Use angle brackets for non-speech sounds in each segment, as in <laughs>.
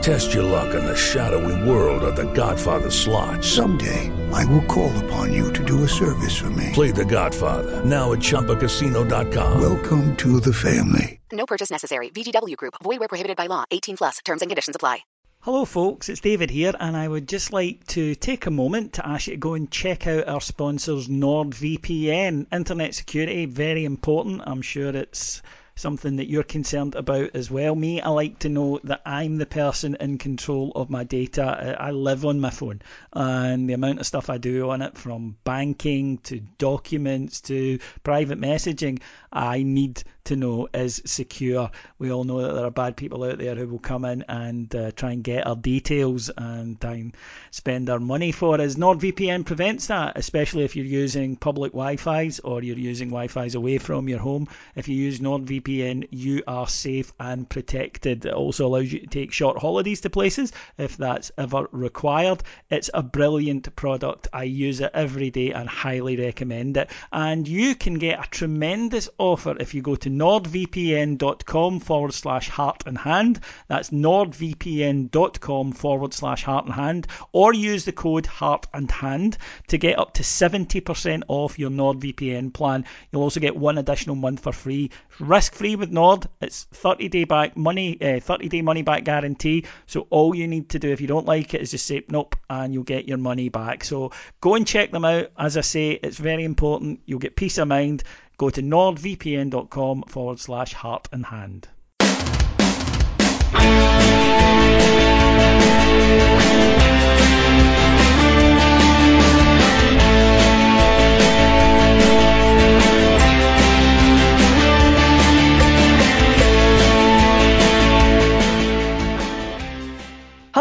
Test your luck in the shadowy world of The Godfather slot. Someday, I will call upon you to do a service for me. Play The Godfather now at ChumbaCasino.com. Welcome to the family. No purchase necessary. VGW Group. Void where prohibited by law. 18 plus. Terms and conditions apply. Hello, folks. It's David here, and I would just like to take a moment to ask you to go and check out our sponsors, NordVPN. Internet security, very important. I'm sure it's something that you're concerned about as well. Me, I like to know that I'm the person in control of my data. I live on my phone, and the amount of stuff I do on it, from banking to documents to private messaging, I need to know is secure. We all know that there are bad people out there who will come in and uh, try and get our details and try and spend our money for us. NordVPN prevents that, especially if you're using public Wi-Fi's or you're using Wi-Fi's away from your home. If you use NordVPN, you are safe and protected. It also allows you to take short holidays to places if that's ever required. It's a brilliant product. I use it every day and highly recommend it. And you can get a tremendous offer if you go to nordvpn.com forward slash heart and hand. That's nordvpn.com forward slash heart and hand. Or use the code heart and hand to get up to 70% off your NordVPN plan. You'll also get one additional month for free. Risk free with Nord. It's 30 day back money, uh, 30 day money back guarantee. So all you need to do if you don't like it is just say nope and you'll get your money back. So go and check them out. As I say, it's very important. You'll get peace of mind. Go to nordvpn.com forward slash heart and hand.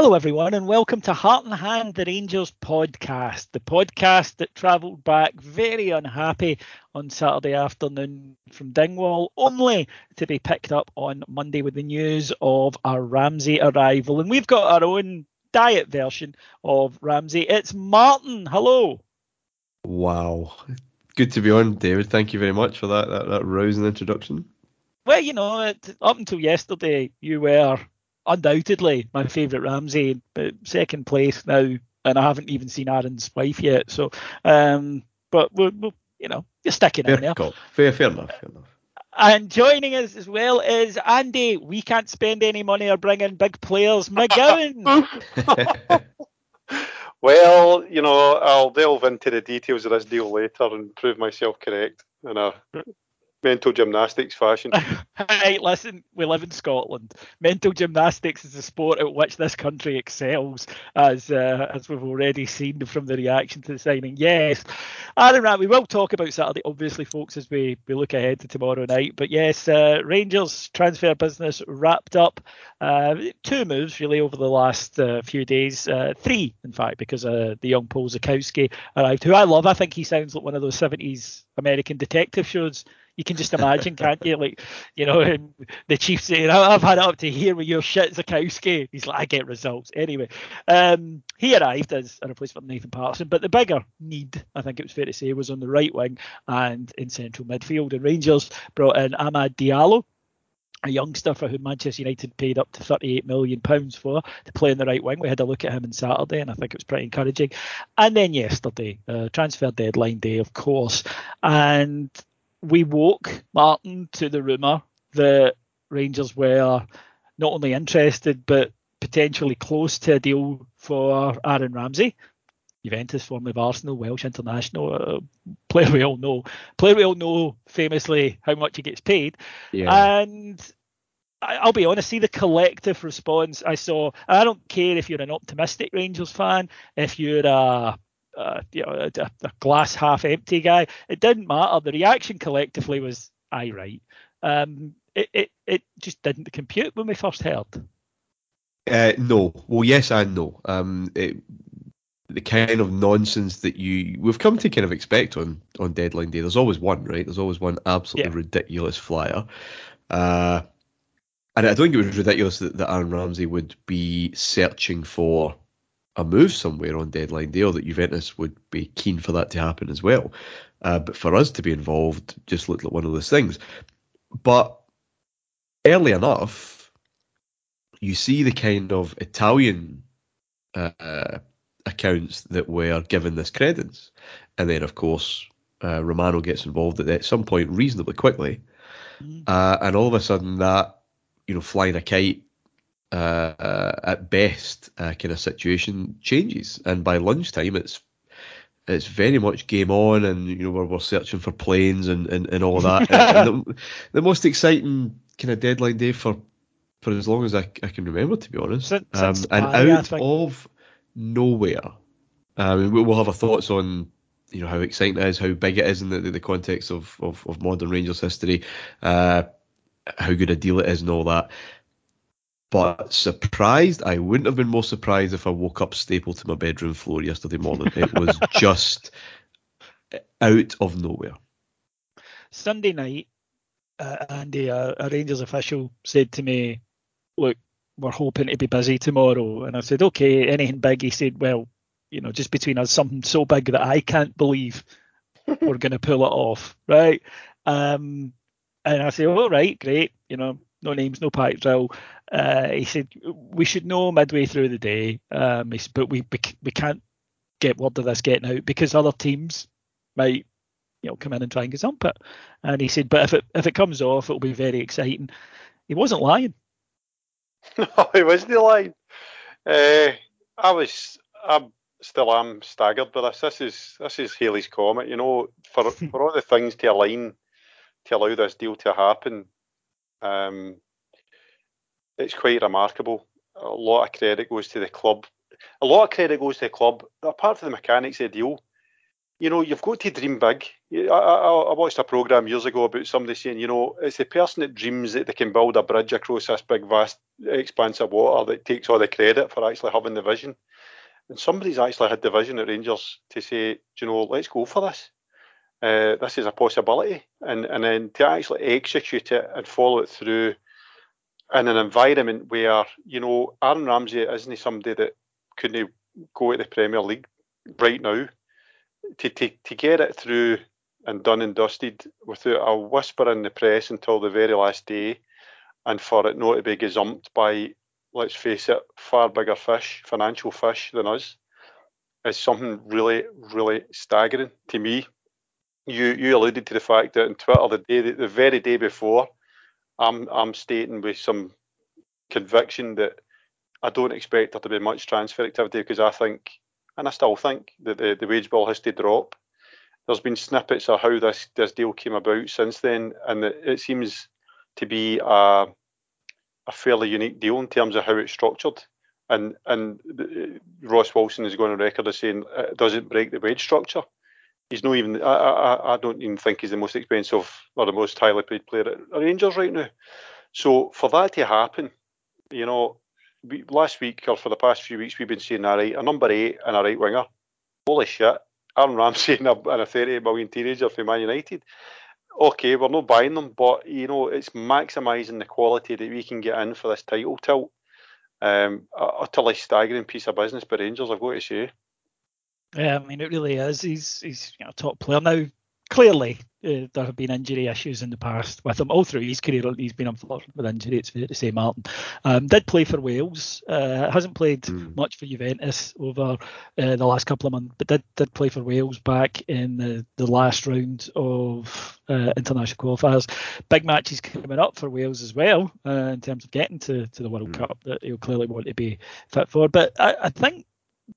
Hello, everyone, and welcome to Heart and Hand, the Rangers podcast, the podcast that travelled back very unhappy on Saturday afternoon from Dingwall, only to be picked up on Monday with the news of our Ramsey arrival. And we've got our own diet version of Ramsey. It's Martyn. Hello. Wow. Good to be on, David. Thank you very much for that, that, that rousing introduction. Well, you know, up until yesterday, you were undoubtedly my favourite Ramsey, but second place now, and I haven't even seen Aaron's wife yet. So, um, but we're, we're you know, you're sticking fair in there. Call. Fair, fair enough. Fair enough. And joining us as well is Andy. We can't spend any money or bring in big players. McGowan. <laughs> <laughs> well, you know, I'll delve into the details of this deal later and prove myself correct in a mental gymnastics fashion. <laughs> hey, listen, we live in Scotland. Mental gymnastics is a sport at which this country excels, as uh, as we've already seen from the reaction to the signing. Yes, Aaron Rat, we will talk about Saturday, obviously, folks, as we, we look ahead to tomorrow night. But yes, uh, Rangers transfer business wrapped up. Uh, two moves really over the last uh, few days, uh, three in fact, because uh, the young Paul Zakowski arrived, who I love. I think he sounds like one of those 70s American detective shows You can just imagine, can't you? Like, you know, the chief saying, "I've had it up to here with your shit, Zakowski." He's like, "I get results anyway." Um, he arrived as a replacement for Nathan Patterson, but the bigger need, I think it was fair to say, was on the right wing and in central midfield. And Rangers brought in Amad Diallo, a youngster for whom Manchester United paid up to £38 million for to play in the right wing. We had a look at him on Saturday, and I think it was pretty encouraging. And then yesterday, uh, transfer deadline day, of course, and we woke Martyn to the rumour that Rangers were not only interested but potentially close to a deal for Aaron Ramsey. Juventus, formerly of Arsenal, Welsh international, uh, player we all know. Player we all know famously how much he gets paid. Yeah. And I, will be honest, see the collective response I saw. I don't care if you're an optimistic Rangers fan, if you're a, a you know a, a, glass half empty guy. It didn't matter. The reaction collectively was, "I right." Um, it, it it just didn't compute when we first heard. Uh, no. Well, yes and no. Um, it, the kind of nonsense that you we've come to kind of expect on on deadline day. There's always one, right? There's always one absolutely yeah. ridiculous flyer. Uh, and I don't think it was ridiculous that, that Aaron Ramsey would be searching for a move somewhere on deadline day, or that Juventus would be keen for that to happen as well. Uh, but for us to be involved just looked like one of those things. But early enough, you see the kind of Italian uh, accounts that were given this credence. And then, of course, uh, Romano gets involved at, at some point reasonably quickly. Mm. Uh, and all of a sudden, that, you know, flying a kite uh, at best uh, kind of situation changes. And by lunchtime, it's it's very much game on, and you know we're, we're searching for planes and, and, and all that. <laughs> and the, the, most exciting kind of deadline day for for as long as I, I can remember, to be honest. Since, um, since and out of nowhere. Um, we'll have our thoughts on you know how exciting it is, how big it is in the, the context of, of, of modern Rangers history, uh, how good a deal it is, and all that. But surprised, I wouldn't have been more surprised if I woke up stapled to my bedroom floor yesterday morning. It was <laughs> just out of nowhere. Sunday night, uh, Andy, a, a Rangers official, said to me, "Look, we're hoping to be busy tomorrow. And I said, okay, anything big? He said, well, you know, just between us, something so big that I can't believe we're going to pull it off, right? Um, and I said, all right, great, you know, no names, no pack drill. Uh, he said, we should know midway through the day, um, said, but we, we can't get word of this getting out because other teams might, you know, come in and try and gazump it. And he said, but if it if it comes off, it'll be very exciting. He wasn't lying. <laughs> No, he wasn't lying. Uh, I was, I still am staggered by this. This is this is Halley's comet. You know, for <laughs> for all the things to align to allow this deal to happen, um, it's quite remarkable. A lot of credit goes to the club. A lot of credit goes to the club. Apart from the mechanics of the deal, you know, you've got to dream big. I, I, I, watched a program years ago about somebody saying, you know, it's the person that dreams that they can build a bridge across this big, vast expanse of water that takes all the credit for actually having the vision. And somebody's actually had the vision at Rangers to say, you know, let's go for this. Uh, this is a possibility, and and then to actually execute it and follow it through in an environment where you know Aaron Ramsey isn't somebody that couldn't go to the Premier League right now to, to, to get it through and done and dusted without a whisper in the press until the very last day, and for it not to be gazumped by, let's face it, far bigger fish, financial fish than us, is something really, really staggering to me. You you alluded to the fact that on Twitter the day the very day before, I'm I'm stating with some conviction that I don't expect there to be much transfer activity because I think and I still think that the, the wage bill has to drop. There's been snippets of how this, this deal came about since then, and it, it seems to be a, a fairly unique deal in terms of how it's structured. And and uh, Ross Wilson is going on record as saying uh, it doesn't break the wage structure. He's not even. I, I, I don't even think he's the most expensive or the most highly paid player at Rangers right now. So for that to happen, you know, we, last week or for the past few weeks, we've been right, a number eight and a right winger. Holy shit. Aaron Ramsey and a, and a 38 million teenager for Man United. okay, we're not buying them, but you know, it's maximising the quality that we can get in for this title tilt. Um, utterly staggering piece of business by Rangers, I've got to say. Yeah, I mean, it really is. He's he's you know, top player now clearly uh, there have been injury issues in the past with him all through his career. He's been unfortunate with injury. It's fair to say, Martyn um, did play for Wales. Uh, hasn't played mm. much for Juventus over uh, the last couple of months, but did did play for Wales back in the, the last round of uh, international qualifiers. Big matches coming up for Wales as well uh, in terms of getting to, to the World mm. Cup that he'll clearly want to be fit for. But I, I think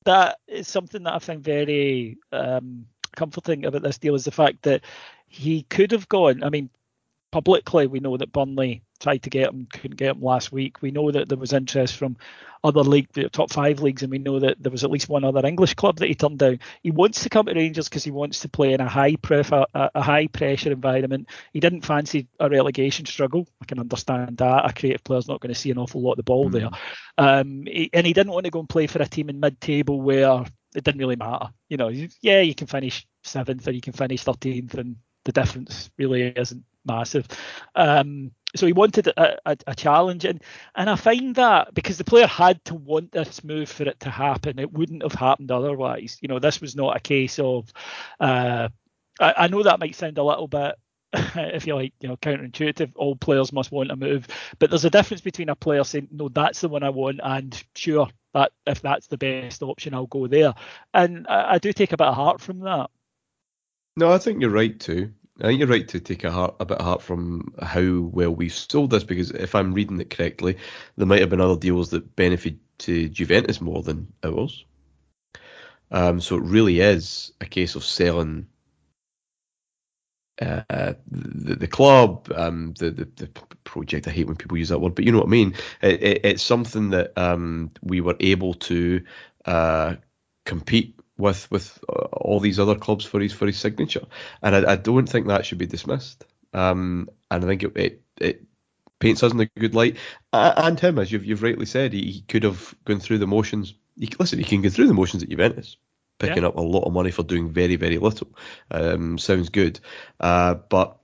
that is something that I find very um, comforting about this deal is the fact that he could have gone. I mean, publicly, we know that Burnley tried to get him, couldn't get him last week. We know that there was interest from other league, top five leagues, and we know that there was at least one other English club that he turned down. He wants to come to Rangers because he wants to play in a high prefer, a high pressure environment. He didn't fancy a relegation struggle. I can understand that. A creative player's not going to see an awful lot of the ball mm. there, um, he, and he didn't want to go and play for a team in mid-table where it didn't really matter. You know, yeah, you can finish seventh or you can finish thirteenth, and the difference really isn't massive. Um, so he wanted a, a, a, challenge, and and I find that because the player had to want this move for it to happen, it wouldn't have happened otherwise. You know, this was not a case of. Uh, I, I know that might sound a little bit <laughs> if you like, you know, counterintuitive. All players must want a move, but there's a difference between a player saying, "No, that's the one I want," and sure, that if that's the best option, I'll go there. And I, I do take a bit of heart from that. No, I think you're right too. I think you're right to take a, heart, a bit of heart from how well we've sold this because if I'm reading it correctly, there might have been other deals that benefited Juventus more than ours. Um, so it really is a case of selling uh, the, the club, um, the, the, the project. I hate when people use that word, but you know what I mean. It, it, it's something that um, we were able to uh, compete with with uh, all these other clubs for his for his signature, and I, I don't think that should be dismissed. Um, and I think it, it, it paints us in a good light, and him, as you've you've rightly said, he, he could have gone through the motions. He, listen, he can go through the motions at Juventus picking yeah. up a lot of money for doing very, very little. Um, sounds good. Uh, but,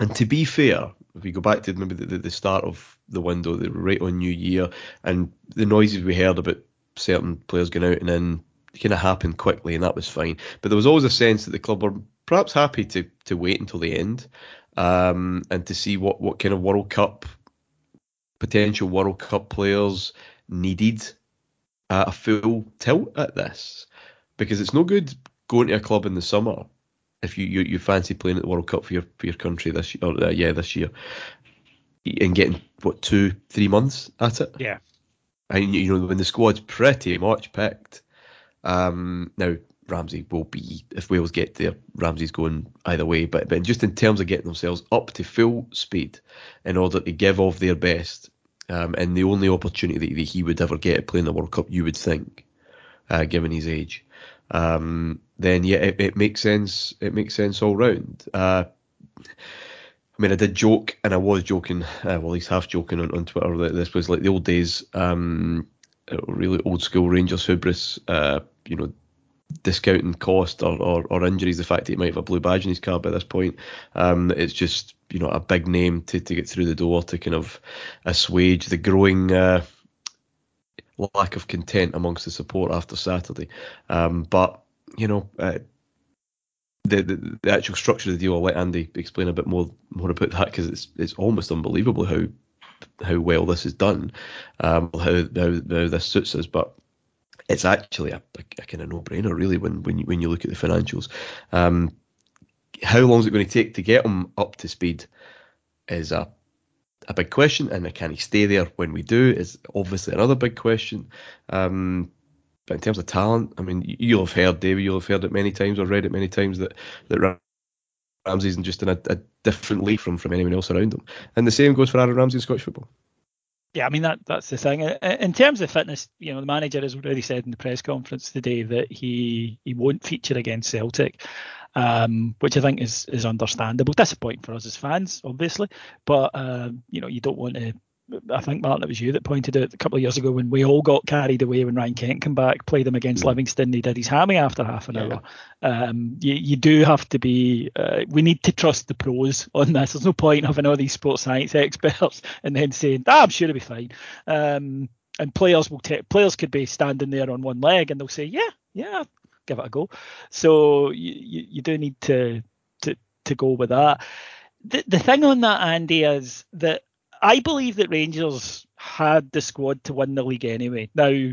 and to be fair, if we go back to maybe the, the start of the window, the right on New Year, and the noises we heard about certain players going out and in kind of happened quickly, and that was fine. But there was always a sense that the club were perhaps happy to to wait until the end um, and to see what what kind of World Cup potential World Cup players needed uh, a full tilt at this because it's no good going to a club in the summer if you, you, you fancy playing at the World Cup for your for your country this year, or, uh, yeah, this year, and getting what two three months at it. Yeah, and you know when the squad's pretty much picked. Um, now Ramsey will be if Wales get there. Ramsey's going either way, but but just in terms of getting themselves up to full speed in order to give off their best, um, and the only opportunity that he would ever get playing the World Cup, you would think, uh, given his age um, then yeah, it, it, makes sense. It makes sense all round. Uh, I mean, I did joke, and I was joking, uh, well, at least half joking on, on Twitter that this was like the old days, um, really old school Rangers hubris, uh, you know, discounting cost or, or, or, injuries, the fact that he might have a blue badge in his car by this point. Um, it's just, you know, a big name to, to get through the door to kind of assuage the growing uh, lack of content amongst the support after Saturday. Um, but you know, uh, the, the, the actual structure of the deal, I'll let Andy explain a bit more more about that because it's it's almost unbelievable how how well this is done, um, how, how how this suits us, but. It's actually a, a, a kind of no-brainer, really, when when you, when you look at the financials. Um, how long is it going to take to get them up to speed? Is a a big question, and can he stay there when we do? Is obviously another big question. Um, but in terms of talent, I mean, you'll have heard, David, you'll have heard it many times or read it many times that that Ramsey's just in a, a different league from from anyone else around him, and the same goes for Aaron Ramsey in Scottish football. Yeah, I mean that that's the thing. In terms of fitness, you know, the manager has already said in the press conference today that he he won't feature against Celtic um, which I think is is understandable. Disappointing for us as fans, obviously, but um, you know you don't want to I think Martyn, it was you that pointed out a couple of years ago when we all got carried away when Ryan Kent came back, played him against. Livingston. He did his hammy after half an yeah. hour. Um, you, you do have to be. Uh, we need to trust the pros on this. There's no point having all these sports science <laughs> experts and then saying, ah, "I'm sure it'll be fine." Um, and players will take players could be standing there on one leg and they'll say, "Yeah, yeah, give it a go." So you, you, you do need to to to go with that. The the thing on that, Andy, is that I believe that Rangers had the squad to win the league anyway. Now,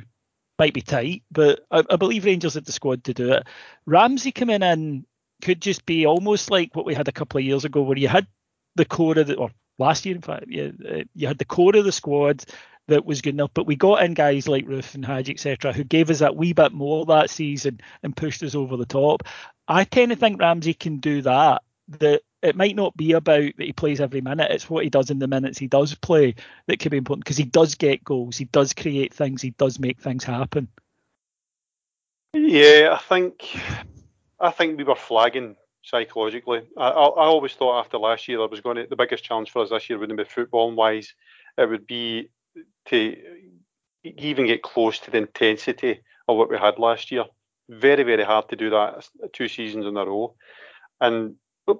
might be tight, but I, I believe Rangers had the squad to do it. Ramsey coming in could just be almost like what we had a couple of years ago, where you had the core of the, or last year in fact, you, uh, you had the core of the squad that was good enough, but we got in guys like Roofe and Hagi, etc., who gave us that wee bit more that season and pushed us over the top. I tend to think Ramsey can do that. That it might not be about that he plays every minute. It's what he does in the minutes he does play that could be important because he does get goals, he does create things, he does make things happen. Yeah, I think I think we were flagging psychologically. I, I, I always thought after last year there was going to the biggest challenge for us this year wouldn't be football wise. It would be to even get close to the intensity of what we had last year. Very, very hard to do that two seasons in a row. And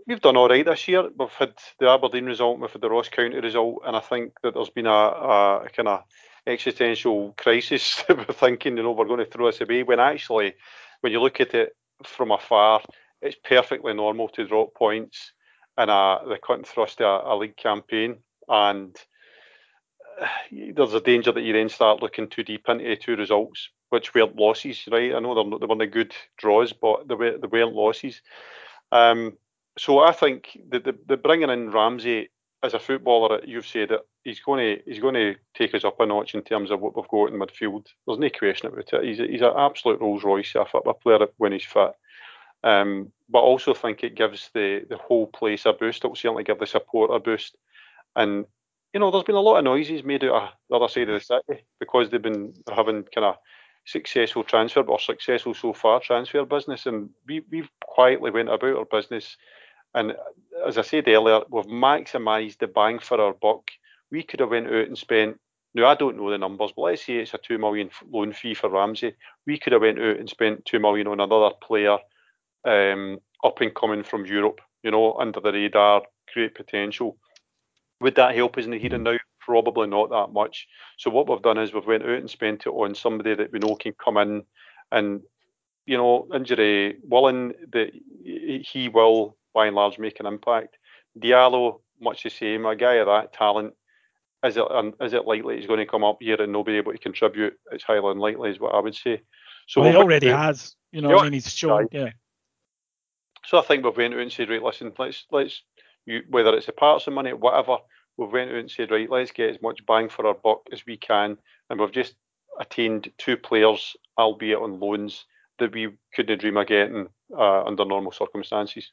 we've done all right this year. We've had the Aberdeen result, we've had the Ross County result, and I think that there's been a, a kind of existential crisis. <laughs> we're thinking, you know, we're going to throw us away. When actually, when you look at it from afar, it's perfectly normal to drop points in a the cut and thrust of a, a league campaign, and uh, there's a danger that you then start looking too deep into two results, which weren't losses, right? I know they're, they weren't good draws, but they, were, they weren't losses. Um, so I think the, the, the bringing in Ramsey as a footballer, you've said that he's going to he's going to take us up a notch in terms of what we've got in midfield. There's no question about it. He's a, he's an absolute Rolls Royce a player when he's fit. Um, but I also think it gives the the whole place a boost. It will certainly give the support a boost. And you know, there's been a lot of noises made out of the other side of the city because they've been having kind of successful transfer or successful so far transfer business, and we we've quietly went about our business and as I said earlier, we've maximised the bang for our buck. We could have went out and spent. Now I don't know the numbers, but let's say it's a two million loan fee for Ramsey. We could have went out and spent two million on another player, um, up and coming from Europe. You know, under the radar, great potential. Would that help us in the here and now? Probably not that much. So what we've done is we've went out and spent it on somebody that we know can come in and you know, injury willing that he will by and large make an impact. Diallo, much the same, a guy of that talent. Is it is it likely he's going to come up here and not be able to contribute? It's highly unlikely, is what I would say. So well, he already has. You know, I mean, he's shown. Yeah. So I think we've went out and said, right, listen, let's let's you, whether it's the parts of money, whatever, we've went out and said, right, let's get as much bang for our buck as we can, and we've just attained two players, albeit on loans, that we couldn't dream of getting uh, under normal circumstances.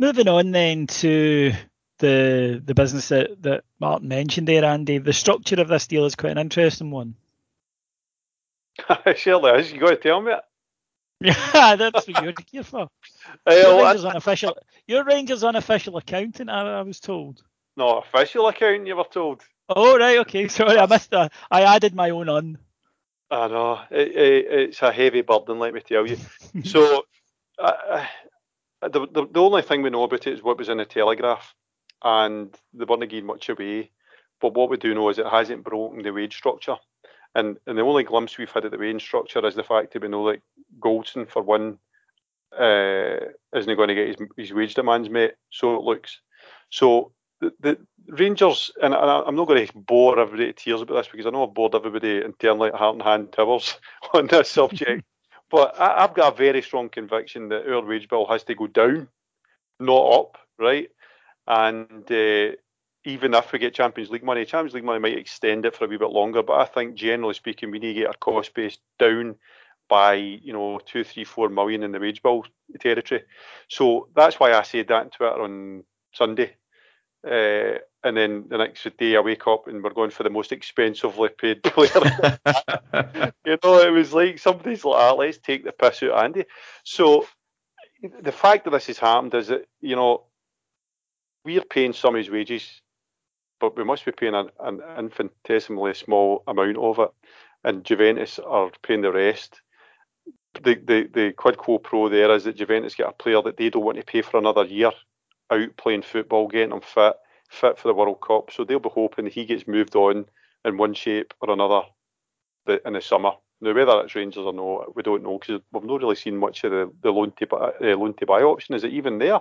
Moving on then to the the business that, that Martyn mentioned there, Andy. The structure of this deal is quite an interesting one. <laughs> Surely is. You got to tell me it. Yeah, <laughs> that's what you're here for. <laughs> Uh, your Rangers unofficial. Your Rangers unofficial accountant. I, I, was told. No, official accountant. You were told. Oh right, okay. Sorry, I missed that. I added my own on. I know it, it, it's a heavy burden. Let me tell you. so, uh, the, the, the only thing we know about it is what was in the Telegraph, and they weren't much away. But what we do know is it hasn't broken the wage structure. And and the only glimpse we've had of the wage structure is the fact that we know that Goldson, for one, uh, isn't going to get his, his wage demands met. So it looks. So the, the Rangers, and I, I'm not going to bore everybody to tears about this because I know I've bored everybody internally at Heart and Hand Towers <laughs> on this subject. But I, have got a very strong conviction that our wage bill has to go down, not up, right? And uh, even if we get Champions League money, Champions League money might extend it for a wee bit longer. But I think generally speaking, we need to get our cost base down by you know two, three, four million in the wage bill territory. So that's why I said that on Twitter on Sunday. Uh, and then the next day I wake up and we're going for the most expensively paid <laughs> player. <laughs> you know, it was like somebody's like, ah, let's take the piss out of Andy. So the fact that this has happened is that, you know, we're paying some of his wages but we must be paying an, an infinitesimally small amount of it, and Juventus are paying the rest. The, the the quid quo pro there is that Juventus get a player that they don't want to pay for another year out playing football, getting him fit, fit for the World Cup. So they'll be hoping he gets moved on in one shape or another in the summer. Now, whether it's Rangers or not, we don't know because we've not really seen much of the, the loan to buy, uh, loan to buy option. Is it even there?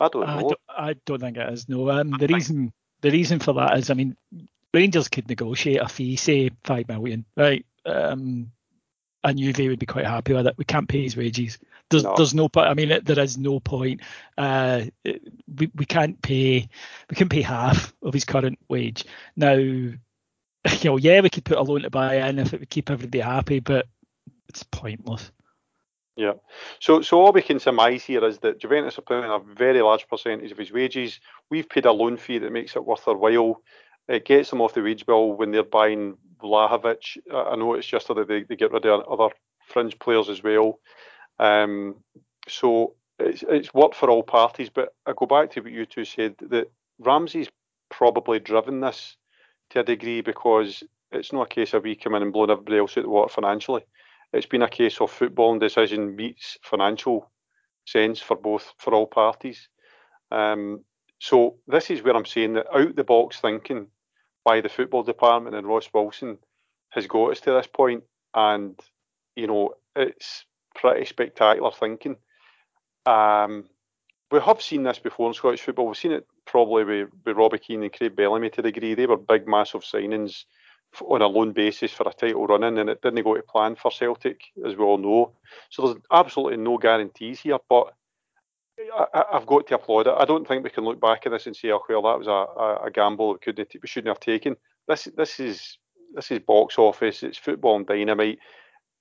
I don't know. I don't, I don't think it is. No, um, the reason the reason for that is, I mean, Rangers could negotiate a fee, say five million, right? Um, and Juve would be quite happy with it. We can't pay his wages. There's no. there's no point. I mean, there is no point. Uh, we we can't pay we can pay half of his current wage now. <laughs> You know, yeah, we could put a loan to buy in if it would keep everybody happy, but it's pointless. Yeah. So so all we can surmise here is that Juventus are paying a very large percentage of his wages. We've paid a loan fee that makes it worth their while. It gets them off the wage bill when they're buying Vlahovic. I noticed yesterday they, they get rid of other fringe players as well. Um, so it's it's worked for all parties. But I go back to what you two said that Ramsey's probably driven this to a degree because it's not a case of we come in and blowing everybody else out the water financially it's been a case of footballing decision meets financial sense for both for all parties. Um, so this is where I'm saying that out the box thinking by the football department and Ross Wilson has got us to this point, and you know it's pretty spectacular thinking. Um, we have seen this before in Scottish football. We've seen it probably with, with Robbie Keane and Craig Bellamy to a degree. They were big, massive signings on a loan basis for a title run in, and it didn't go to plan for Celtic, as we all know. So there's absolutely no guarantees here, but I, have got to applaud it. I don't think we can look back at this and say, "Oh, well, that was a, a gamble couldn't we shouldn't have taken." This this is this is box office. It's football and dynamite.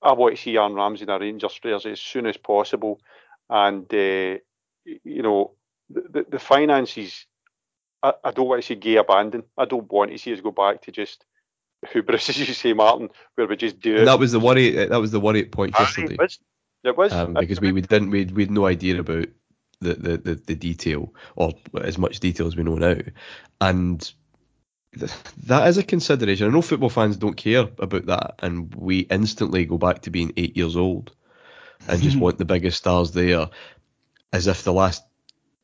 I want to see Aaron Ramsey in a Rangers jersey as soon as possible, and uh, you know the, the, the finances. I, I, don't want to see gay abandon. I don't want to see us go back to just hubris, <laughs> as you say, Martyn, where we just do. And that was the worry. That was the worry point yesterday. It was. It was. Um, because we, we didn't we, we had no idea about the, the, the, the detail or as much detail as we know now, and that is a consideration. I know football fans don't care about that, and we instantly go back to being eight years old and just <laughs> want the biggest stars there, as if the last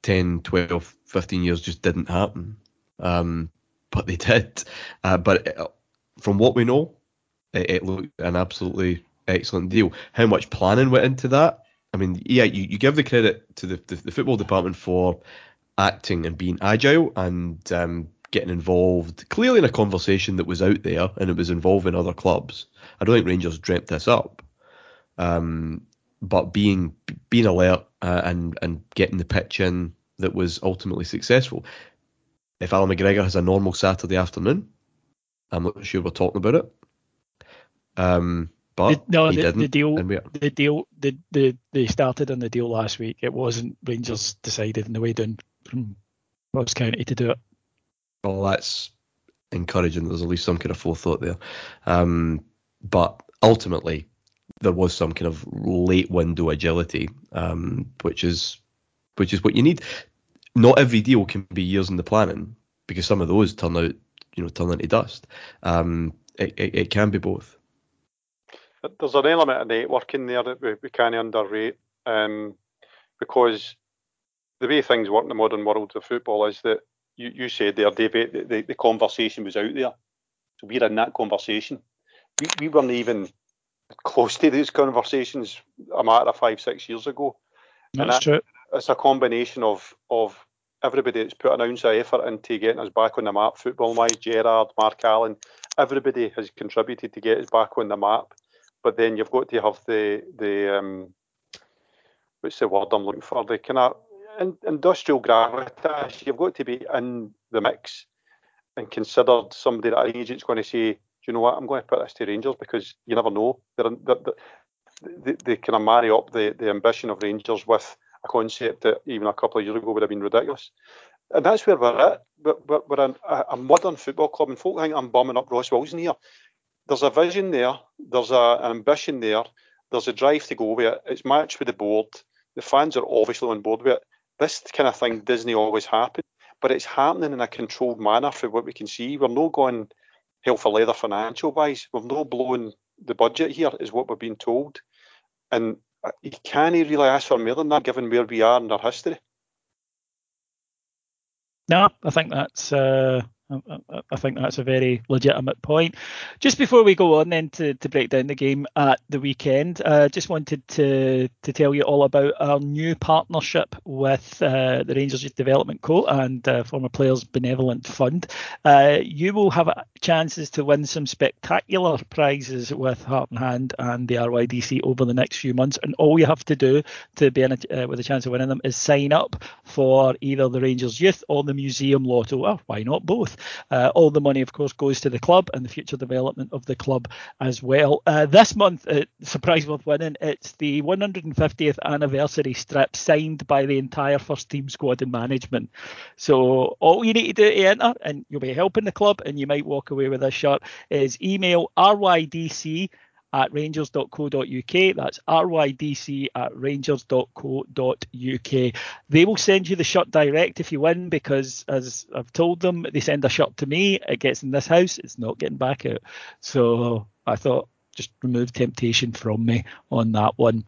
10, 12, 15 years just didn't happen. Um, but they did. Uh, but from what we know, it, it, looked an absolutely excellent deal. How much planning went into that? I mean, yeah, you, you give the credit to the, the, the football department for acting and being agile and um, getting involved clearly in a conversation that was out there and it was involving other clubs. I don't think Rangers dreamt this up. Um, but being being alert uh, and and getting the pitch in that was ultimately successful. If Allan McGregor has a normal Saturday afternoon, I'm not sure we're talking about it. Um, but no, the, the, deal, the deal, the, the they started on the deal last week. It wasn't Rangers decided in the way down from Ross County to do it. Well, that's encouraging. There's at least some kind of forethought there. Um, but ultimately, there was some kind of late window agility, um, which is which is what you need. Not every deal can be years in the planning because some of those turn out you know turn into dust. Um, it, it, it, can be both. There's an element of networking there that we, we can't underrate, um, because the way things work in the modern world of football is that you, you said there, David, the, the, the conversation was out there. So we're in that conversation. We, we weren't even close to these conversations a matter of five, six years ago. That's that, true. It's a combination of of everybody that's put an ounce of effort into getting us back on the map, football wise, Gerrard, Mark Allen, everybody has contributed to get us back on the map. But then you've got to have the the um, what's the word I'm looking for? The kind of in, industrial gravitas. You've got to be in the mix and considered somebody that an agent's going to say, Do you know what? I'm going to put this to Rangers because you never know. They're, they're, they're, they, they kind of marry up the, the ambition of Rangers with a concept that even a couple of years ago would have been ridiculous. And that's where we're at. We're, we're an, a, modern football club, and folk think I'm bumming up Ross Wilson here. There's a vision there, there's an ambition there, there's a drive to go with it. It's matched with the board. The fans are obviously on board with it. This kind of thing doesn't always happen. but it's happening in a controlled manner for what we can see. We're not going hell for leather financial wise. We've not blown the budget here, is what we're being told. And uh, you can't really ask for more than that given where we are in our history. No, I think that's uh, I think that's a very legitimate point. Just before we go on then to, to break down the game at the weekend, I uh, just wanted to to tell you all about our new partnership with uh, the Rangers Youth Development Co and uh, Former Players Benevolent Fund. Uh, you will have chances to win some spectacular prizes with Heart and Hand and the RYDC over the next few months, and all you have to do to be in a, uh, with a chance of winning them is sign up for either the Rangers Youth or the Museum Lotto. Well, why not both? Uh, all the money, of course, goes to the club and the future development of the club as well. Uh, this month, uh, surprise worth winning, it's the 150th anniversary strip signed by the entire first team squad and management. So all you need to do to enter, and you'll be helping the club, and you might walk away with this shirt, is email rydc at rangers.co.uk. That's rydc at rangers.co.uk. They will send you the shirt direct if you win because, as I've told them, they send a shirt to me. It gets in this house. It's not getting back out. So I thought just remove temptation from me on that one.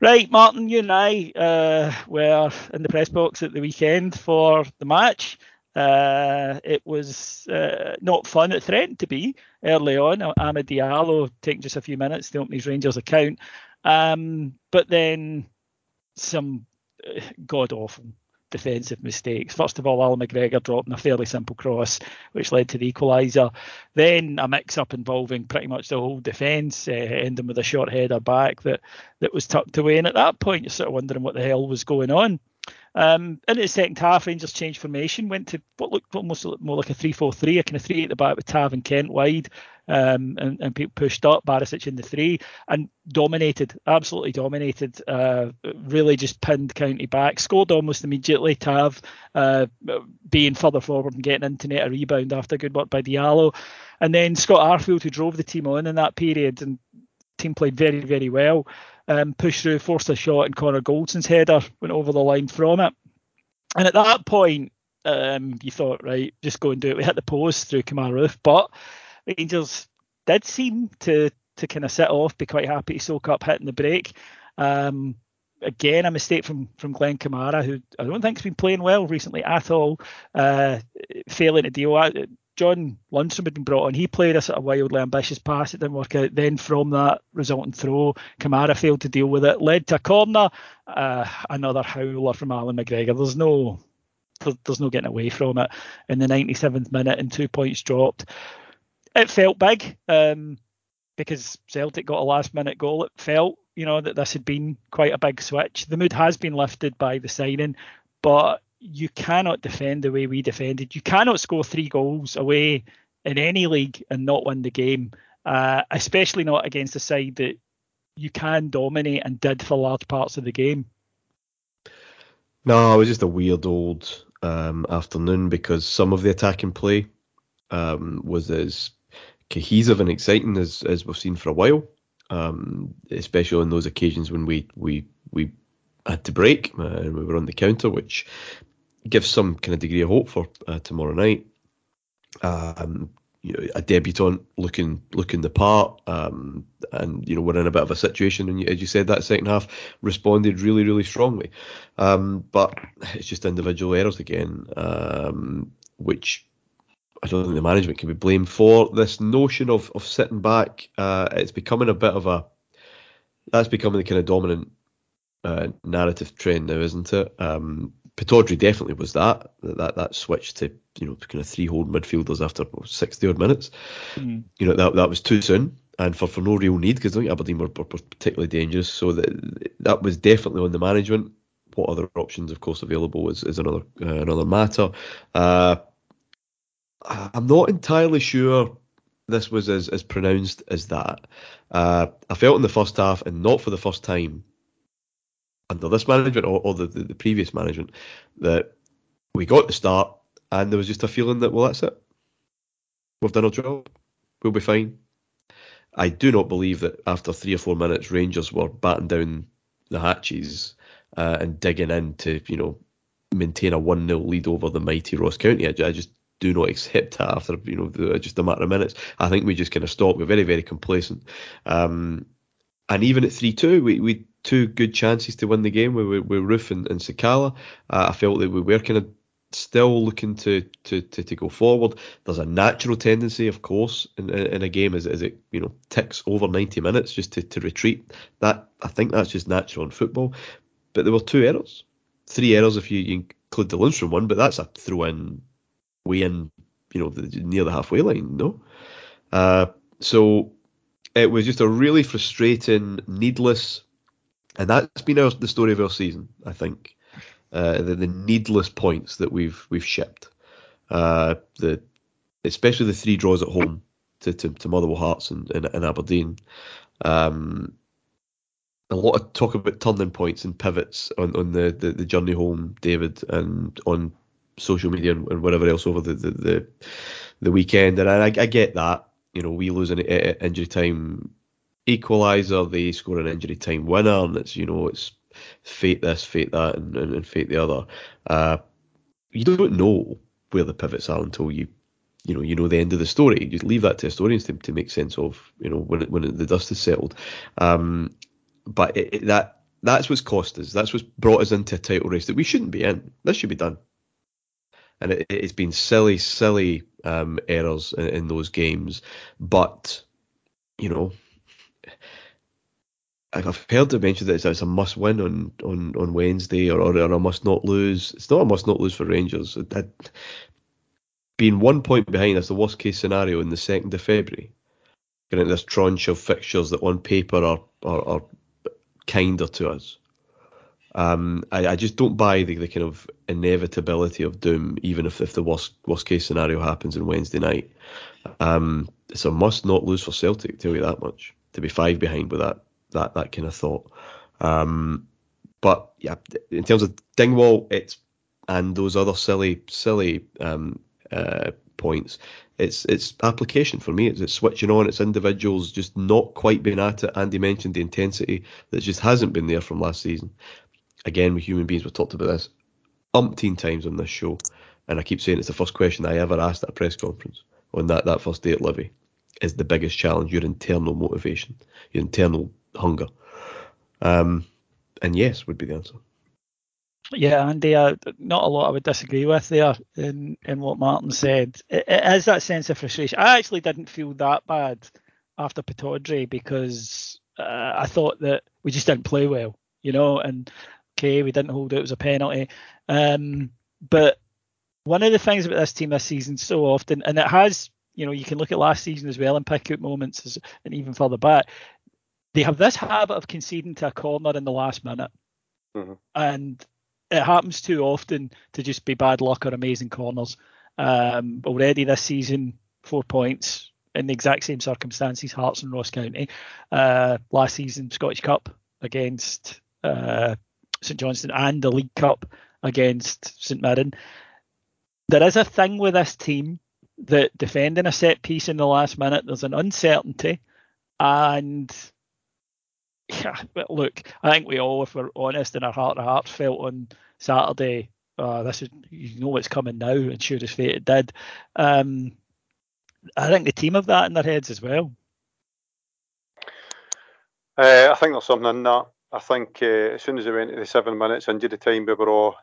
Right, Martyn, you and I uh, were in the press box at the weekend for the match. Uh, it was uh, not fun. It threatened to be early on. Amad Diallo taking just a few minutes to open his Rangers account, um, but then some uh, god awful defensive mistakes. First of all, Al McGregor dropping a fairly simple cross, which led to the equaliser. Then a mix-up involving pretty much the whole defence, uh, ending with a short header back that that was tucked away. And at that point, you're sort of wondering what the hell was going on. Um, in the second half, Rangers changed formation, went to what looked almost more like a 3 4 3, a kind of three at the back with Tav and Kent wide, um, and, and people pushed up, Barisic in the three, and dominated, absolutely dominated, uh, really just pinned County back, scored almost immediately. Tav uh, being further forward and getting into net a rebound after good work by Diallo. And then Scott Arfield, who drove the team on in that period, and team played very, very well um, pushed through, forced a shot, and Connor Goldson's header went over the line from it. And at that point, um, you thought, right, just go and do it. We hit the post through Kemar Roofe, but Rangers did seem to to kind of sit off, be quite happy to soak up hitting the break. Um, again, a mistake from from Glenn Kamara, who I don't think's been playing well recently at all, uh, failing to deal. John Lundstram had been brought on. He played a sort of wildly ambitious pass. It didn't work out. Then from that resulting throw, Kamara failed to deal with it. Led to a corner. Uh, another howler from Allan McGregor. There's no, there's no getting away from it. In the 97th minute, and two points dropped. It felt big um, because Celtic got a last minute goal. It felt, you know, that this had been quite a big switch. The mood has been lifted by the signing, but you cannot defend the way we defended. You cannot score three goals away in any league and not win the game, uh, especially not against a side that you can dominate and did for large parts of the game. No, it was just a weird old um, afternoon because some of the attacking play um, was as cohesive and exciting as, as we've seen for a while, um, especially on those occasions when we we we had to break uh, and we were on the counter, which gives some kind of degree of hope for uh, tomorrow night. Um, you know, a debutant looking looking the part, um, and you know we're in a bit of a situation. And as you said, that second half responded really really strongly, um, but it's just individual errors again, um, which I don't think the management can be blamed for. This notion of of sitting back, uh, it's becoming a bit of a that's becoming the kind of dominant uh, narrative trend now, isn't it? Um, Pittodrie definitely was that that that switch to you know kind of three hold midfielders after sixty odd minutes. Mm. You know that that was too soon and for, for no real need because I think Aberdeen were, were particularly dangerous. So that that was definitely on the management. What other options, of course, available is, is another uh, another matter. Uh, I'm not entirely sure this was as, as pronounced as that. Uh, I felt in the first half, and not for the first time, under this management or, or the, the, the, previous management that we got the start and there was just a feeling that well that's it we've done our job we'll be fine I do not believe that after three or four minutes Rangers were batting down the hatches uh, and digging in to you know maintain a one 0 lead over the mighty Ross County. I, I just do not accept that after you know just a matter of minutes. I think we just kind of stopped. We're very very complacent. Um, and even at three two, we we two good chances to win the game with, with Roofe and, and Sakala. Uh, I felt that we were kind of still looking to, to, to, to go forward. There's a natural tendency, of course, in, in a game as, as it you know ticks over 90 minutes just to, to retreat. That I think that's just natural in football. But there were two errors, three errors if you, you include the Lundstram one, but that's a throw in way in you know the, near the halfway line. No, uh, so it was just a really frustrating, needless, and that's been our, the story of our season. I think uh, the, the, needless points that we've we've shipped. Uh, the especially the three draws at home to, to, to Motherwell Hearts and, and, and Aberdeen. Um, a lot of talk about turning points and pivots on, on the, the, the journey home, David, and on social media and, and whatever else over the, the, the, the weekend. And I, I get that. You know, we lose an injury time equaliser, they score an injury time winner, and it's you know it's fate this, fate that, and, and, and fate the other. Uh, you don't know where the pivots are until you, you know, you know the end of the story. You leave that to historians to, to make sense of, you know, when it, when it, the dust is settled. Um, but it, that that's what's cost us. That's what's brought us into a title race that we shouldn't be in. This should be done. And it, has been silly, silly um, errors in, in those games. But you know, I've heard it mentioned that it's a must win on, on, on Wednesday or, or, a must not lose. It's not a must not lose for Rangers. It, being one point behind is the worst case scenario in the 2nd of February. Getting this tranche of fixtures that on paper are, are, are kinder to us. Um, I, I, just don't buy the, the, kind of inevitability of doom, even if, if the worst worst case scenario happens on Wednesday night. Um, it's a must not lose for Celtic, tell you that much. To be five behind with that that that kind of thought. Um, but yeah, in terms of Dingwall, it's and those other silly silly um, uh, points. It's it's application for me. It's, it's switching on. It's individuals just not quite being at it. Andy mentioned the intensity that just hasn't been there from last season. Again, with human beings, we've talked about this umpteen times on this show, and I keep saying it's the first question I ever asked at a press conference on that, that first day at Livi. Is the biggest challenge your internal motivation, your internal hunger? Um, and yes would be the answer. Yeah, Andy, uh, not a lot I would disagree with there in, in what Martyn said. It, it is that sense of frustration. I actually didn't feel that bad after Pittodrie because uh, I thought that we just didn't play well, you know, and okay, we didn't hold it, it was a penalty. Um, but one of the things about this team this season so often, and it has, you know, you can look at last season as well and pick out moments as, and even further back, they have this habit of conceding to a corner in the last minute. Mm-hmm. And it happens too often to just be bad luck or amazing corners. Um, already this season, four points in the exact same circumstances, Hearts and Ross County. Uh, last season, Scottish Cup against uh, St Johnstone and the League Cup against St Mirren. There is a thing with this team that defending a set piece in the last minute, there's an uncertainty and yeah, but look, I think we all, if we're honest in our heart of hearts, felt on Saturday, uh, this is you know what's coming now, and sure as fate it did. Um, I think the team have that in their heads as well. Uh, I think there's something in that. I think uh, as soon as we went to the seven minutes the time, we were all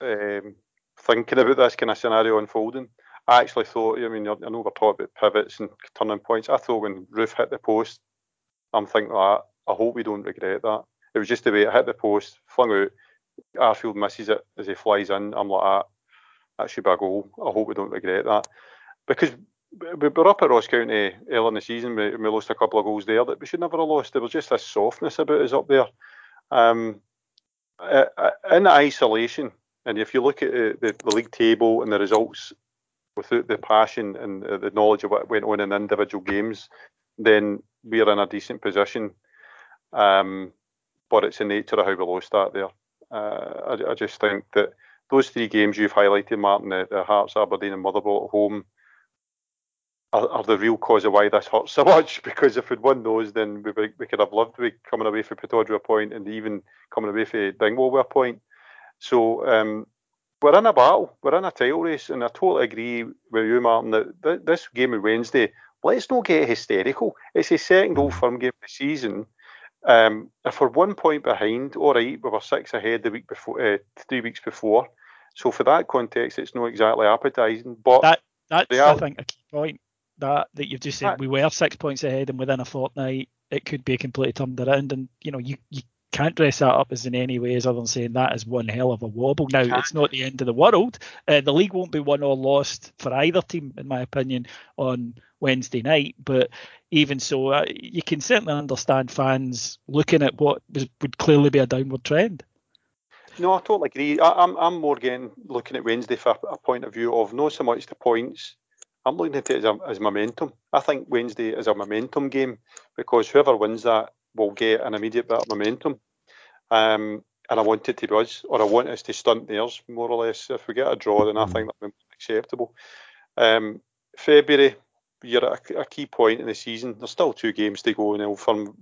um, thinking about this kind of scenario unfolding. I actually thought, I mean, I know we're talking about pivots and turning points. I thought when Roofe hit the post, I'm thinking that I hope we don't regret that. It was just the way it hit the post, flung out. Arfield misses it as he flies in. I'm like, ah, that should be a goal. I hope we don't regret that. Because we were up at Ross County early in the season. We, we lost a couple of goals there that we should never have lost. There was just this softness about us up there. Um, in isolation, and if you look at the, the, league table and the results without the passion and the knowledge of what went on in individual games, then we're in a decent position um, but it's the nature of how we lost that there. Uh, I, I, just think that those three games you've highlighted, Martyn, the, the Hearts, Aberdeen, and Motherwell at home, are, are, the real cause of why this hurts <laughs> so much. Because if we'd won those, then we, we could have loved we coming away for Pittodrie a point and even coming away for Dingwall with a point. So um, we're in a battle, we're in a title race, and I totally agree with you, Martyn, that th- this game of Wednesday, let's not get hysterical. It's a second old firm game of the season. Um, if we're one point behind, all right, we were six ahead the week before, uh, three weeks before. So for that context, it's not exactly appetising. But that that's I think a key point that that you've just said. We were six points ahead, and within a fortnight, it could be completely turned around. And you know, you you can't dress that up as in any ways other than saying that is one hell of a wobble. Now, it's not the end of the world. Uh, the league won't be won or lost for either team, in my opinion, on Wednesday night. But even so, uh, you can certainly understand fans looking at what was, would clearly be a downward trend. No, I totally agree. I, am I'm, I'm more getting looking at Wednesday from a point of view of not so much the points. I'm looking at it as, a, as momentum. I think Wednesday is a momentum game because whoever wins that will get an immediate bit of momentum. Um, and I want it to be us, or I want us to stunt theirs, more or less. If we get a draw, then I think that's acceptable. Um, February, you're at a, a, key point in the season. There's still two games to go in from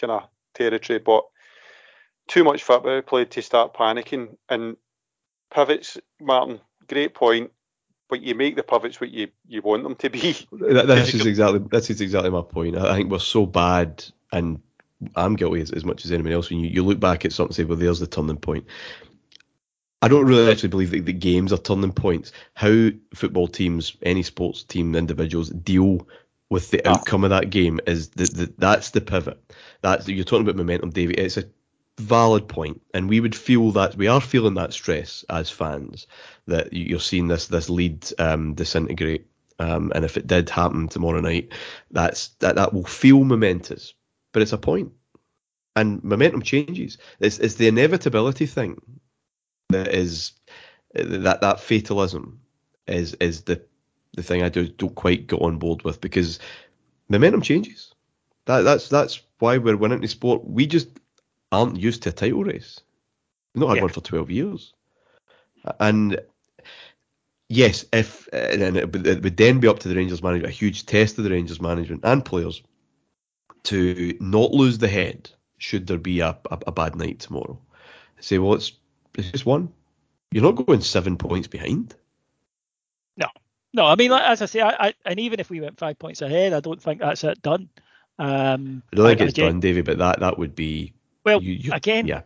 kind of territory, but too much football played to start panicking. And pivots, Martyn, great point. But you make the pivots what you, you want them to be. That, that's exactly that's exactly my point. I think we're so bad and I'm guilty as, as much as anyone else. When you, you look back at something and say, well, there's the turning point. I don't really actually believe that the games are turning points. How football teams, any sports team, individuals deal with the ah. outcome of that game is the, the that's the pivot. That's you're talking about momentum, David. It's a valid point, and we would feel that we are feeling that stress as fans that you're seeing this this lead um, disintegrate. Um, and if it did happen tomorrow night, that's that that will feel momentous but it's a. And momentum changes. It's, it's the inevitability thing that is that that fatalism is is the the thing I do, don't quite get on board with because momentum changes. That that's that's why we're winning the sport. We just aren't used to a title race. We've not had yeah. one for twelve years. And yes, if and it would then be up to the Rangers management, a huge test of the Rangers management and players to not lose the head should there be a, a, a bad night tomorrow. Say, well, it's, it's just one. You're not going seven points behind. No, no. I mean, as I say, I, I, and even if we went five points ahead, I don't think that's it done. Um, I don't think it's again, done, David, but that that would be. Well, you, you, again, yeah.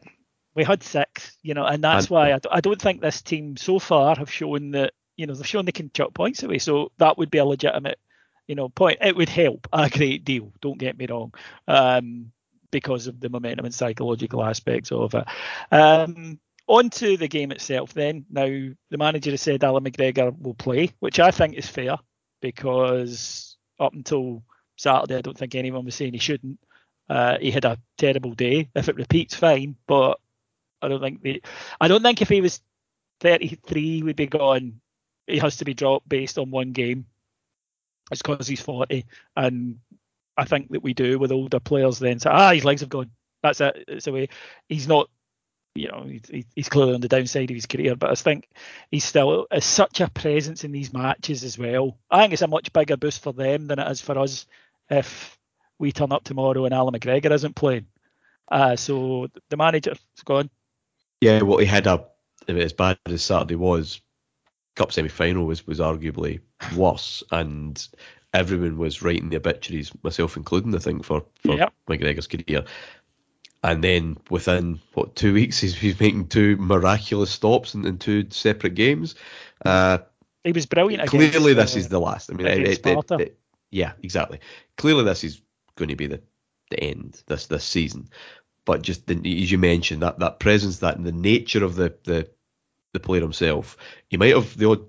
we had six, you know, and that's and, why I, I don't think this team so far have shown that you know they've shown they can chuck points away. So that would be a legitimate you know, point. It would help a great deal. Don't get me wrong, um, because of the momentum and psychological aspects of it. Um, on to the game itself. Then now the manager has said Allan McGregor will play, which I think is fair because up until Saturday, I don't think anyone was saying he shouldn't. Uh, he had a terrible day. If it repeats, fine, but I don't think the, I don't think if he was 33, we'd be gone. He has to be dropped based on one game. It's because he's 40. And I think that we do with older players then say, ah, his legs have gone. That's it. It's a way. He's not, you know, he's, he's clearly on the downside of his career, but I think he's still is such a presence in these matches as well. I think it's a much bigger boost for them than it is for us if we turn up tomorrow and Allan McGregor isn't playing. Uh, so the manager's gone. Yeah, well, he had a, as bad as Saturday was, Cup semi final was, was arguably worse, and everyone was writing the obituaries, myself including, I think, for, for yep. McGregor's career. And then within what two weeks, <laughs> he's, he's making two miraculous stops in, in two separate games. Uh, he was brilliant. Clearly, this is the last. I mean, it, it, it, yeah, exactly. Clearly, this is going to be the, the end this this season. But just the, as you mentioned, that that presence, that the nature of the the the player himself. He might have the odd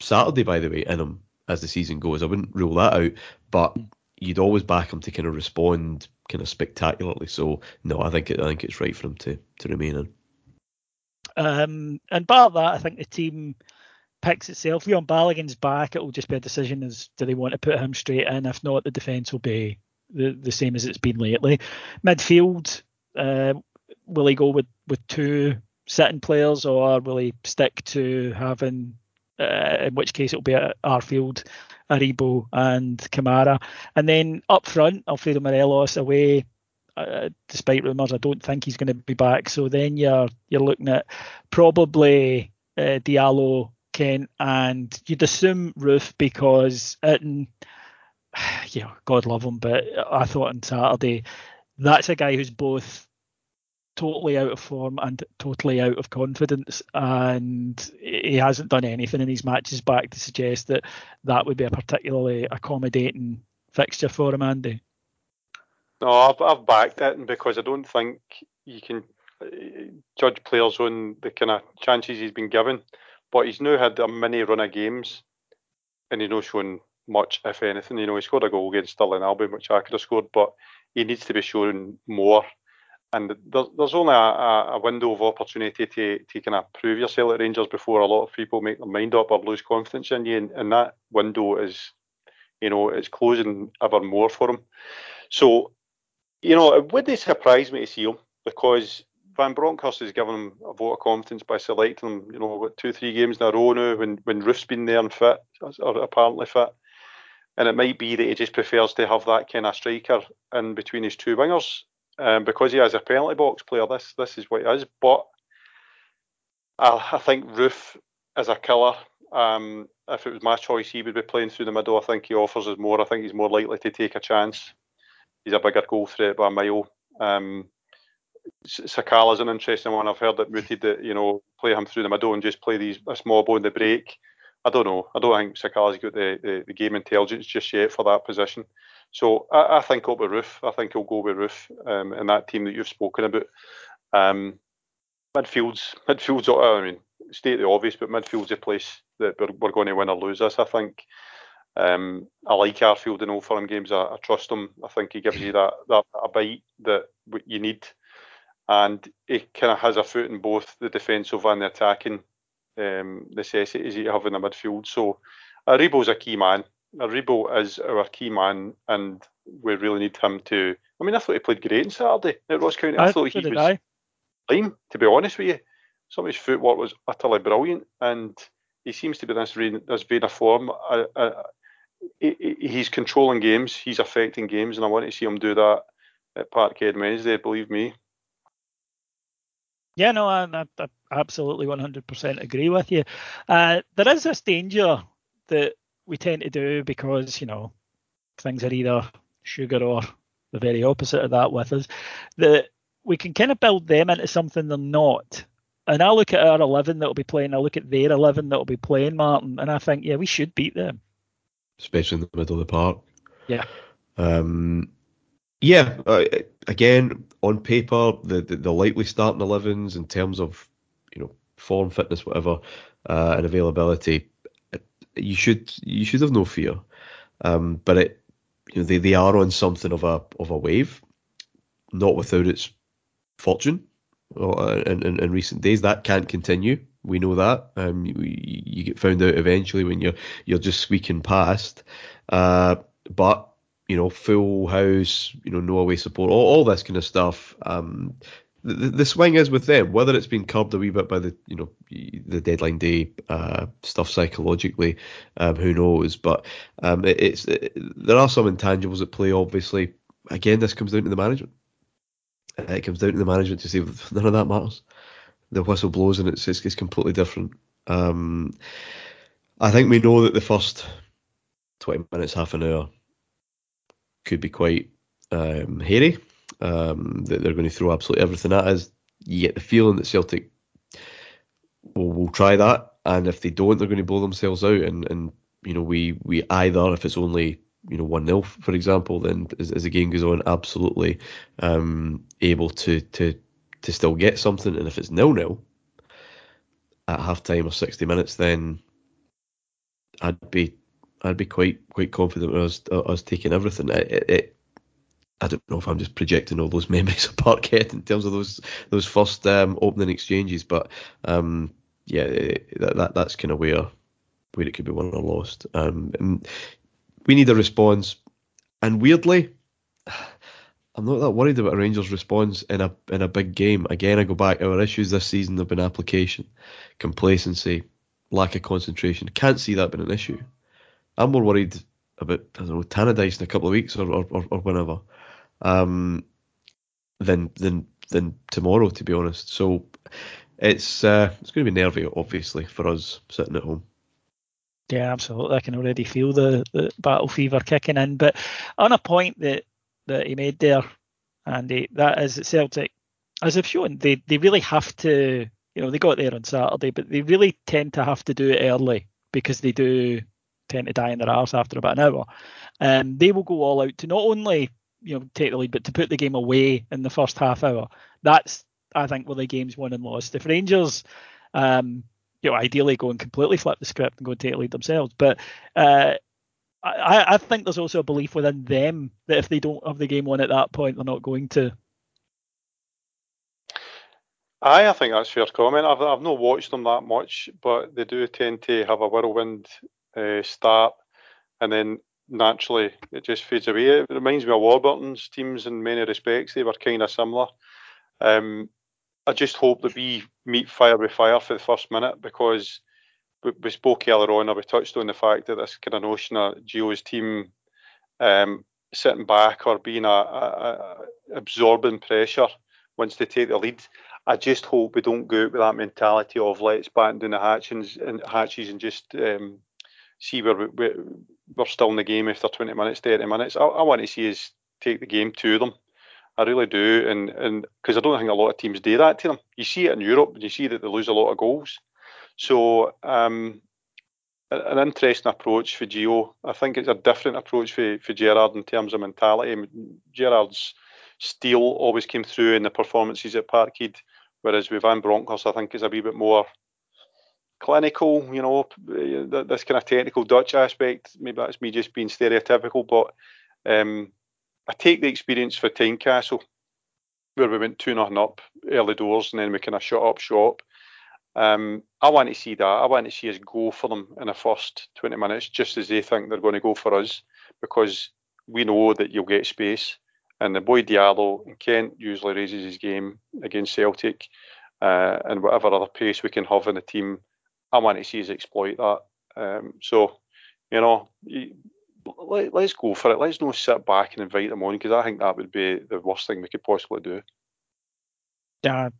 Saturday, by the way, in him as the season goes. I wouldn't rule that out, but you'd always back him to kind of respond kind of spectacularly. So no, I think it, I think it's right for him to to remain in. Um, and bar that, I think the team picks itself. Leon Balogun's back. It will just be a decision as do they want to put him straight in. If not, the defence will be the the same as it's been lately. Midfield, uh, will he go with with two sitting players, or will he stick to having, uh, in which case it'll be Arfield, Aribo, and Kamara, and then up front Alfredo Morelos away. Uh, despite rumours, I don't think he's going to be back. So then you're you're looking at probably uh, Diallo, Kent, and you'd assume Roofe because it, <sighs> yeah, God love him, but I thought on Saturday that's a guy who's both totally out of form and totally out of confidence, and he hasn't done anything in these matches back to suggest that that would be a particularly accommodating fixture for him, Andy. No, I've, I've backed it because I don't think you can uh, judge players on the kind of chances he's been given. But he's now had a mini run of games, and he's not shown much, if anything. You know, he scored a goal against Stirling Albion, which I could have scored, but he needs to be showing more and there's, there's only a, a, window of opportunity to, to kind of prove yourself at Rangers before a lot of people make their mind up or lose confidence in you, and, and that window is, you know, it's closing ever more for him. So, you know, it would surprise me to see him because Van Bronckhorst has given him a vote of confidence by selecting him, you know, what, two, three games in a row now when, when Roofe's been there and fit, or apparently fit. And it might be that he just prefers to have that kind of striker in between his two wingers um, because he is a penalty box player. This this is what he is. But I, I think Roofe is a killer. Um, if it was my choice, he would be playing through the middle. I think he offers us more. I think he's more likely to take a chance. He's a bigger goal threat by a mile. Um, Sakala's an interesting one. I've heard that mooted that you know play him through the middle and just play these a small ball in the break. I don't know. I don't think Sakala's got the, the, the game intelligence just yet for that position. So I, I think he'll be Roofe. I think he'll go with Roofe um, in that team that you've spoken about. Um, midfield's midfield's I mean state the obvious, but midfield's a place that we're, we're going to win or lose this. I think. Um, I like Arfield in Old Firm games. I, I, trust him. I think he gives you that that a bite that you need, and he kind of has a foot in both the defensive and the attacking um, necessities you have in the midfield. So, Aribo's a key man. Aribo is our key man, and we really need him to. I mean, I thought he played great on Saturday at Ross County. I, I thought he was I. fine, to be honest with you. Some of his footwork was utterly brilliant, and he seems to be this this vein of form. Uh, uh, he, he's controlling games, he's affecting games, and I want to see him do that at Parkhead Wednesday. Believe me. Yeah, no, I, I, I absolutely 100% agree with you. Uh, there is this danger that we tend to do because you know things are either sugar or the very opposite of that with us that we can kind of build them into something they're not. And I look at our 11 that'll be playing I look at their 11 that'll be playing Martyn and I think yeah we should beat them. Especially in the middle of the park. Yeah. Um yeah uh, again on paper the, the, the likely starting 11s in terms of you know form fitness whatever uh, and availability you should you should have no fear. Um, but it, you know, they, they are on something of a of a wave, not without its fortune. Uh, in, in, in recent days, that can't continue. We know that. Um, you, you get found out eventually when you're you're just squeaking past. Uh, but you know, full house, you know, no away support, all, all this kind of stuff. Um, the, the swing is with them. Whether it's been curbed a wee bit by the you know the deadline day uh, stuff psychologically, um, who knows? But um, it, it's it, there are some intangibles at play. Obviously, again, this comes down to the management. It comes down to the management to say <laughs> none of that matters. The whistle blows and it's it's, it's completely different. Um, I think we know that the first twenty minutes, half an hour, could be quite um, hairy um, that they're going to throw absolutely everything at us. You get the feeling that Celtic will, will try that, and if they don't, they're going to blow themselves out. And, and you know, we we either if it's only you know one 0 for example, then as, as, the game goes on, absolutely um, able to to to still get something. And if it's nil nil at half time or sixty minutes, then I'd be I'd be quite quite confident I was taking everything. It, it, I don't know if I'm just projecting all those <laughs> memories of Parkhead in terms of those those first um, opening exchanges, but um, yeah, that, that that's kind of where where it could be won or lost. Um, we need a response, and weirdly, <sighs> I'm not that worried about Rangers response in a in a big game. Again, I go back. Our issues this season have been application, complacency, lack of concentration. Can't see that being an issue. I'm more worried about I don't know Tannadice in a couple of weeks or or, or whenever um, than than than tomorrow, to be honest. So it's uh, it's going to be nervy, obviously, for us sitting at home. Yeah, absolutely. I can already feel the, the battle fever kicking in. But on a point that, that he made there, Andy, that is that Celtic, as I've shown, they, they really have to, you know, they got there on Saturday, but they really tend to have to do it early because they do tend to die in their arse after about an hour. Um, they will go all out to not only you know take the lead, but to put the game away in the first half hour. That's I think where the game's won and lost. If Rangers, um, you know, ideally go and completely flip the script and go and take the lead themselves, but uh, I, I think there's also a belief within them that if they don't have the game won at that point, they're not going to. I think that's fair comment. I've I've not watched them that much, but they do tend to have a whirlwind uh, start, and then naturally it just fades away. It reminds me of Warburton's teams in many respects. They were kind of similar. Um, I just hope that we meet fire with fire for the first minute because we, we spoke earlier on, or we touched on the fact that this kind of notion of Gio's team um, sitting back or being a, a, a absorbing pressure once they take the lead. I just hope we don't go out with that mentality of let's batten down the hatches and hatches and just um, see where we, are still in the game after 20 minutes, 30 minutes. I, I want to see us take the game to them. I really do, and and because I don't think a lot of teams do that to them. You see it in Europe, and you see that they lose a lot of goals. So um, an interesting approach for Gio. I think it's a different approach for, for Gerrard in terms of mentality. Gerrard's steel always came through in the performances at Parkhead, whereas with Van Bronckhorst, I think is a wee bit more clinical, you know, this kind of technical Dutch aspect. Maybe that's me just being stereotypical, but um, I take the experience for Tynecastle, where we went 2 nothing up early doors and then we kind of shut up shop. Um, I want to see that. I want to see us go for them in the first 20 minutes, just as they think they're going to go for us, because we know that you'll get space. And the boy Diallo and Kent usually raises his game against Celtic, uh, and whatever other pace we can have in the team I want to see us exploit that. Um, so, you know, let, us go for it. Let's not sit back and invite them on because I think that would be the worst thing we could possibly do. Yeah,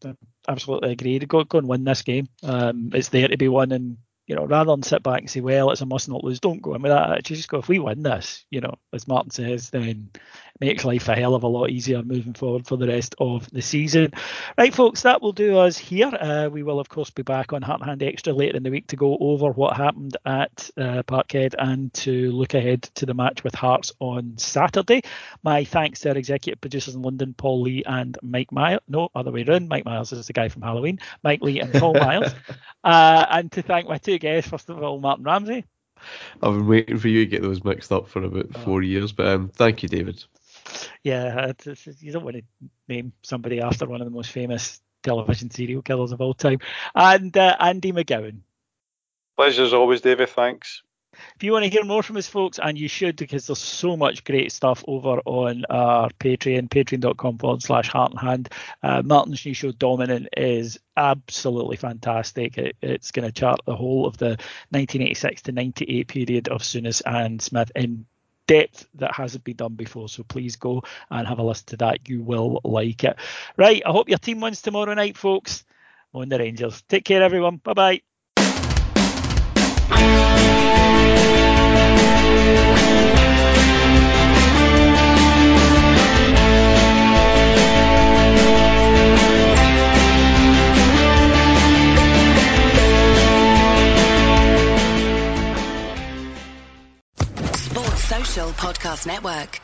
absolutely agreed. Go, go and win this game. Um, it's there to be won, and you know, rather than sit back and say, well, it's a must not lose, don't go in with that. Just go, if we win this, you know, as Martyn says, then it makes life a hell of a lot easier moving forward for the rest of the season. Right, folks, that will do us here. Uh, we will, of course, be back on Heart and Hand Extra later in the week to go over what happened at uh, Parkhead and to look ahead to the match with Hearts on Saturday. My thanks to our executive producers in London, Paul Lee and Mike Miles. No, other way around. Mike Miles is the guy from Halloween. Mike Lee and Paul <laughs> Miles. Uh, and to thank my two guests, first of all, Martyn Ramsay. I've been waiting for you to get those mixed up for about oh. four years, but um, thank you, David. Yeah, it's, it's, you don't want to name somebody after one of the most famous television serial killers of all time. And uh, Andy McGowan. Pleasure as always, David. Thanks. If you want to hear more from us, folks, and you should because there's so much great stuff over on our Patreon, patreon.com forward slash heart and hand. Uh, Martyn's new show, Dominant, is absolutely fantastic. It, it's going to chart the whole of the 1986 to 98 period of Souness and Smith in depth that hasn't been done before. So please go and have a listen to that. You will like it. Right. I hope your team wins tomorrow night, folks. On the Rangers. Take care, everyone. Bye bye. Podcast Network.